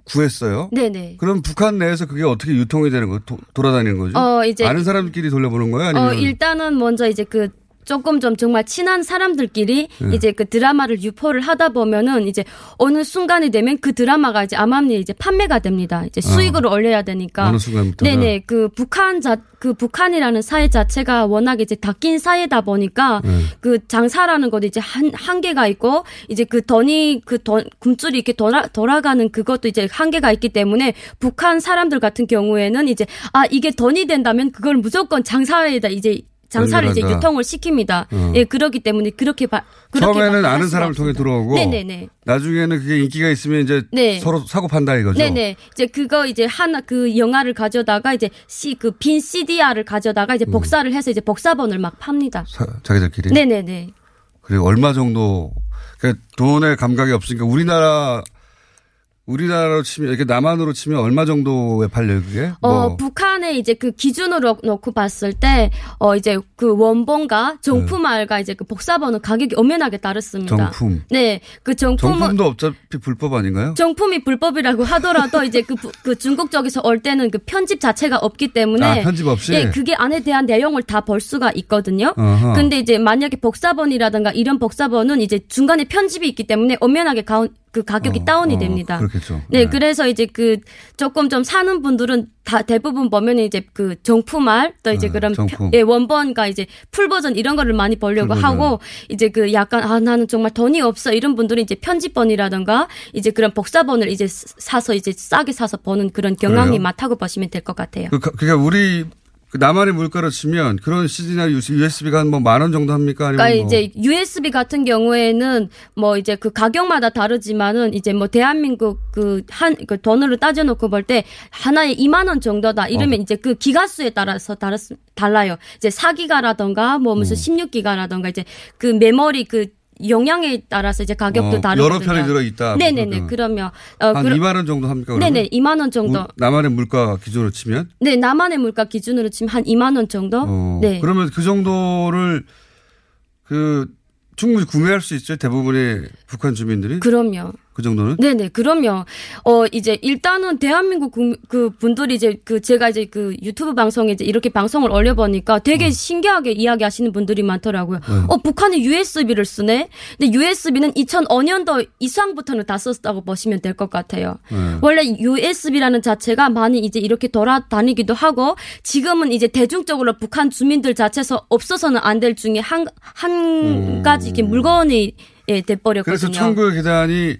구했어요. 네네. 그럼 북한 내에서 그게 어떻게 유통이 되는 거, 도, 돌아다니는 거죠? 어, 이제- 아는 사람끼리 돌려보는 거예요? 아니면 어, 일단은 먼저 이제 그 조금 좀 정말 친한 사람들끼리 네. 이제 그 드라마를 유포를 하다 보면은 이제 어느 순간이 되면 그 드라마가 이제 암암리에 이제 판매가 됩니다. 이제 수익을 올려야 되니까. 아. 어느 순간부터는? 네네. 그 북한 자, 그 북한이라는 사회 자체가 워낙 이제 닫힌 사회다 보니까 네. 그 장사라는 것도 이제 한, 한계가 있고 이제 그 돈이 그 돈, 굶줄이 이렇게 돌아, 돌아가는 그것도 이제 한계가 있기 때문에 북한 사람들 같은 경우에는 이제 아, 이게 돈이 된다면 그걸 무조건 장사에다 이제 장사를 이제. 유통을 시킵니다. 어. 예, 그렇기 때문에 그렇게 봐. 그렇게 처음에는 할 아는 사람을 통해 없습니다. 들어오고 네네네. 나중에는 그게 인기가 있으면 이제 네. 서로 사고 판다 이거죠. 네네. 이제 그거 이제 하나 그 영화를 가져다가 이제 C 그 빈 CDR을 가져다가 이제 복사를 해서 이제 복사본을 막 팝니다. 사- 자기들끼리. 네네네. 그리고 얼마 정도 그러니까 돈의 감각이 없으니까 우리나라 우리나라로 치면 이렇게 남한으로 치면 얼마 정도에 팔려요 그게? 어, 뭐 북한의 이제 그 기준으로 놓고 봤을 때, 어, 이제 그 원본과 정품알과 이제 그 복사본은 가격이 엄연하게 다릅니다. 정품. 네. 그 정품은. 정품도 어차피 불법 아닌가요? 정품이 불법이라고 하더라도 이제 그, 부- 그 중국 쪽에서 올 때는 그 편집 자체가 없기 때문에 아, 편집 없이? 예, 그게 안에 대한 내용을 다 볼 수가 있거든요. 어허. 근데 이제 만약에 복사본이라든가 이런 복사본은 이제 중간에 편집이 있기 때문에 엄연하게 가운 그 가격이 다운이 됩니다. 어, 그렇겠죠. 네, 그래서 이제 그 조금 좀 사는 분들은 다 대부분 보면 이제 그 정품알 또 이제 네, 그런 정품. 예, 원본과 이제 풀 버전 이런 거를 많이 버전. 하고 이제 그 약간 아 나는 정말 돈이 없어 이런 분들은 이제 편집본이라든가 이제 그런 복사본을 이제 사서 이제 싸게 사서 보는 그런 경향이 그래요? 많다고 보시면 될 것 같아요. 그, 그러니까 우리 그 남한의 물가로 치면 그런 CD나 USB가 한 뭐 만 원 정도 합니까? 아니면 그러니까 뭐 이제 USB 같은 경우에는 뭐 이제 그 가격마다 다르지만은 이제 뭐 대한민국 그한 그 돈으로 따져놓고 볼 때 하나에 2만 원 정도다 이러면 어. 이제 그 기가수에 따라서 다르, 달라요. 이제 4기가라던가 뭐 음. 무슨 16기가라던가 이제 그 메모리 그 용량에 따라서 이제 가격도 어, 다르거든요. 여러 편이 들어 있다. 네네네. 그러면 어, 한 그러- 2만 원 정도 합니까? 그러면? 네네 2만 원 정도. 우- 남한의 물가 기준으로 치면 네 남한의 물가 기준으로 치면 한 2만 원 정도. 어, 네. 그러면 그 정도를 그 충분히 구매할 수 있죠 대부분의 북한 주민들이 그럼요. 그 정도는 네네, 그럼요. 어, 이제 일단은 대한민국 국- 그 분들이 이제 그 제가 이제 그 유튜브 방송에 이제 이렇게 방송을 올려보니까 되게 신기하게 이야기 하시는 분들이 많더라고요. 음. 어, 북한이 USB를 쓰네? 근데 USB는 2005년도 이상부터는 다 썼다고 보시면 될 것 같아요. 네. 원래 USB라는 자체가 많이 이제 이렇게 돌아다니기도 하고 지금은 이제 대중적으로 북한 주민들 자체에서 없어서는 안 될 중에 한, 한 가지 이렇게 물건이 예, 돼버렸거든요. 그래서 천국의 계단이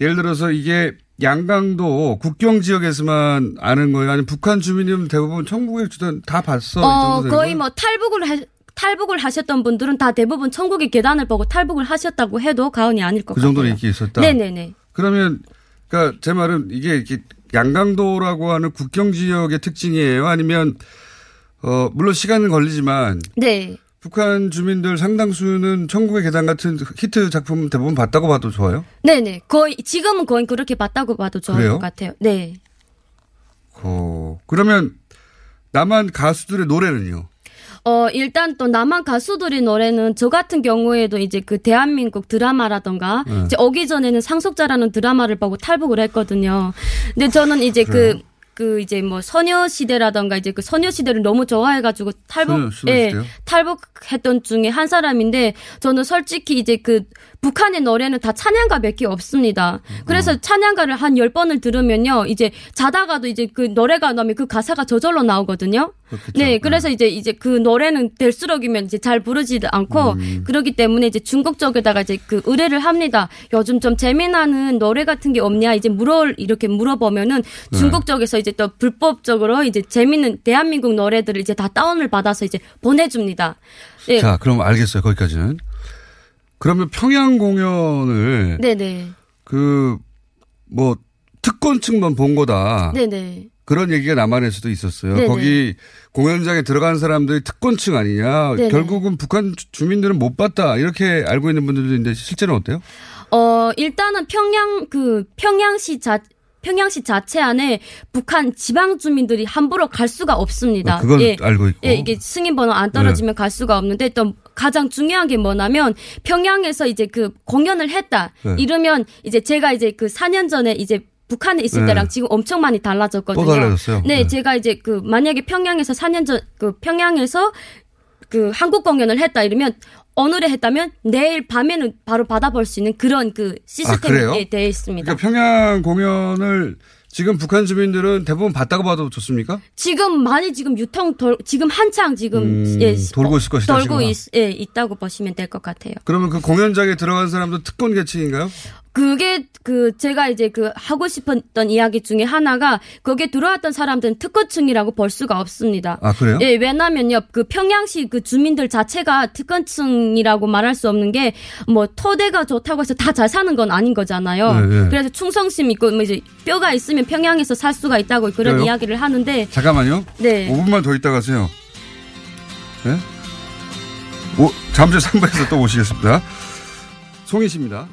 예를 들어서 이게 양강도 국경 지역에서만 아는 거예요. 아니면 북한 주민이면 대부분 천국의 계단 다 봤어. 이 어, 거의? 뭐 탈북을 하, 탈북을 하셨던 분들은 다 대부분 천국의 계단을 보고 탈북을 하셨다고 해도 과언이 아닐 것 그 같아요. 정도로 인기 있었다. 네네네. 그러면 그러니까 제 말은 이게 이렇게 양강도라고 하는 국경 지역의 특징이에요. 아니면 어 물론 시간은 걸리지만 네. 북한 주민들 상당수는 천국의 계단 같은 히트 작품 대부분 봤다고 봐도 좋아요. 네네. 거의, 지금은 거의 그렇게 봤다고 봐도 좋을? 것 같아요. 네. 어 그러면 남한 가수들의 노래는요. 어, 일단 또 남한 가수들의 노래는 저 같은 경우에도 이제 그 대한민국 드라마라던가 네. 이제 오기 전에는 상속자라는 드라마를 보고 탈북을 했거든요. 근데 저는 이제 그래요? 그, 그 이제 뭐 소녀 시대라던가 이제 그 소녀 시대를 너무 좋아해 가지고 탈북, 소녀- 소녀시대요? 예, 탈북했던 중에 한 사람인데 저는 솔직히 이제 그 북한의 노래는 다 찬양가 몇 개 없습니다. 그래서 어. 찬양가를 한 열번을 들으면요. 이제 자다가도 이제 그 노래가 나오면 그 가사가 저절로 나오거든요. 네, 그래서 이제 이제 그 노래는 될수록이면 이제 잘 부르지도 않고 음. 그렇기 때문에 이제 중국 쪽에다가 이제 그 의뢰를 합니다. 요즘 좀 재미나는 노래 같은 게 없냐 이제 물어 이렇게 물어보면은 네. 중국 쪽에서 이제 또 불법적으로 이제 재밌는 대한민국 노래들을 이제 다 다운을 받아서 이제 보내줍니다. 예. 자, 그럼 알겠어요. 거기까지는. 그러면 평양 공연을 네네. 그뭐 특권층만 본 거다. 네네. 그런 얘기가 남한에서도 있었어요. 네네. 거기 공연장에 들어간 사람들이 특권층 아니냐. 네네. 결국은 북한 주- 주민들은 못 봤다. 이렇게 알고 있는 분들도 있는데 실제는 어때요? 어, 일단은 평양, 그, 평양시 자, 평양시 자체 안에 북한 지방 주민들이 함부로 갈 수가 없습니다. 아, 그건 알고 있고. 예, 이게 승인 번호 안 떨어지면 갈 수가 없는데 또 가장 중요한 게 뭐냐면 평양에서 이제 그 공연을 했다. 네. 이러면 이제 제가 이제 그 4년 전에 이제 북한에 있을 네. 때랑 지금 엄청 많이 달라졌거든요. 또 달라졌어요? 네, 네. 제가 이제 그 만약에 평양에서 4년 전 그 평양에서 그 한국 공연을 했다 이러면 오늘에 했다면 내일 밤에는 바로 받아볼 수 있는 그런 그? 시스템이 되어 있습니다. 그러니까 평양 공연을 지금 북한 주민들은 대부분 봤다고 봐도 좋습니까? 지금 많이 지금 유통 돌, 지금 한창 지금 음, 예, 돌고 있을 것이다, 돌고. 있, 예, 있다고 보시면 될 것 같아요. 그러면 그 공연장에 들어간 사람도 특권 계층인가요? 그게 그 제가 이제 그 하고 싶었던 이야기 중에 하나가 거기에 들어왔던 사람들은 특권층이라고 볼 수가 없습니다. 아, 그래요? 예, 왜냐면요. 그 평양시 그 주민들 자체가 특권층이라고 말할 수 없는 게 뭐 토대가 좋다고 해서 다 잘 사는 건 아닌 거잖아요. 네, 네. 그래서 충성심 있고 뭐 이제 뼈가 있으면 평양에서 살 수가 있다고 그런 그래요? 이야기를 하는데 잠깐만요. 네. 5분만 더 있다 가세요. 네? 오, 잠시 3부에서 또 오시겠습니다. 송희 씨입니다.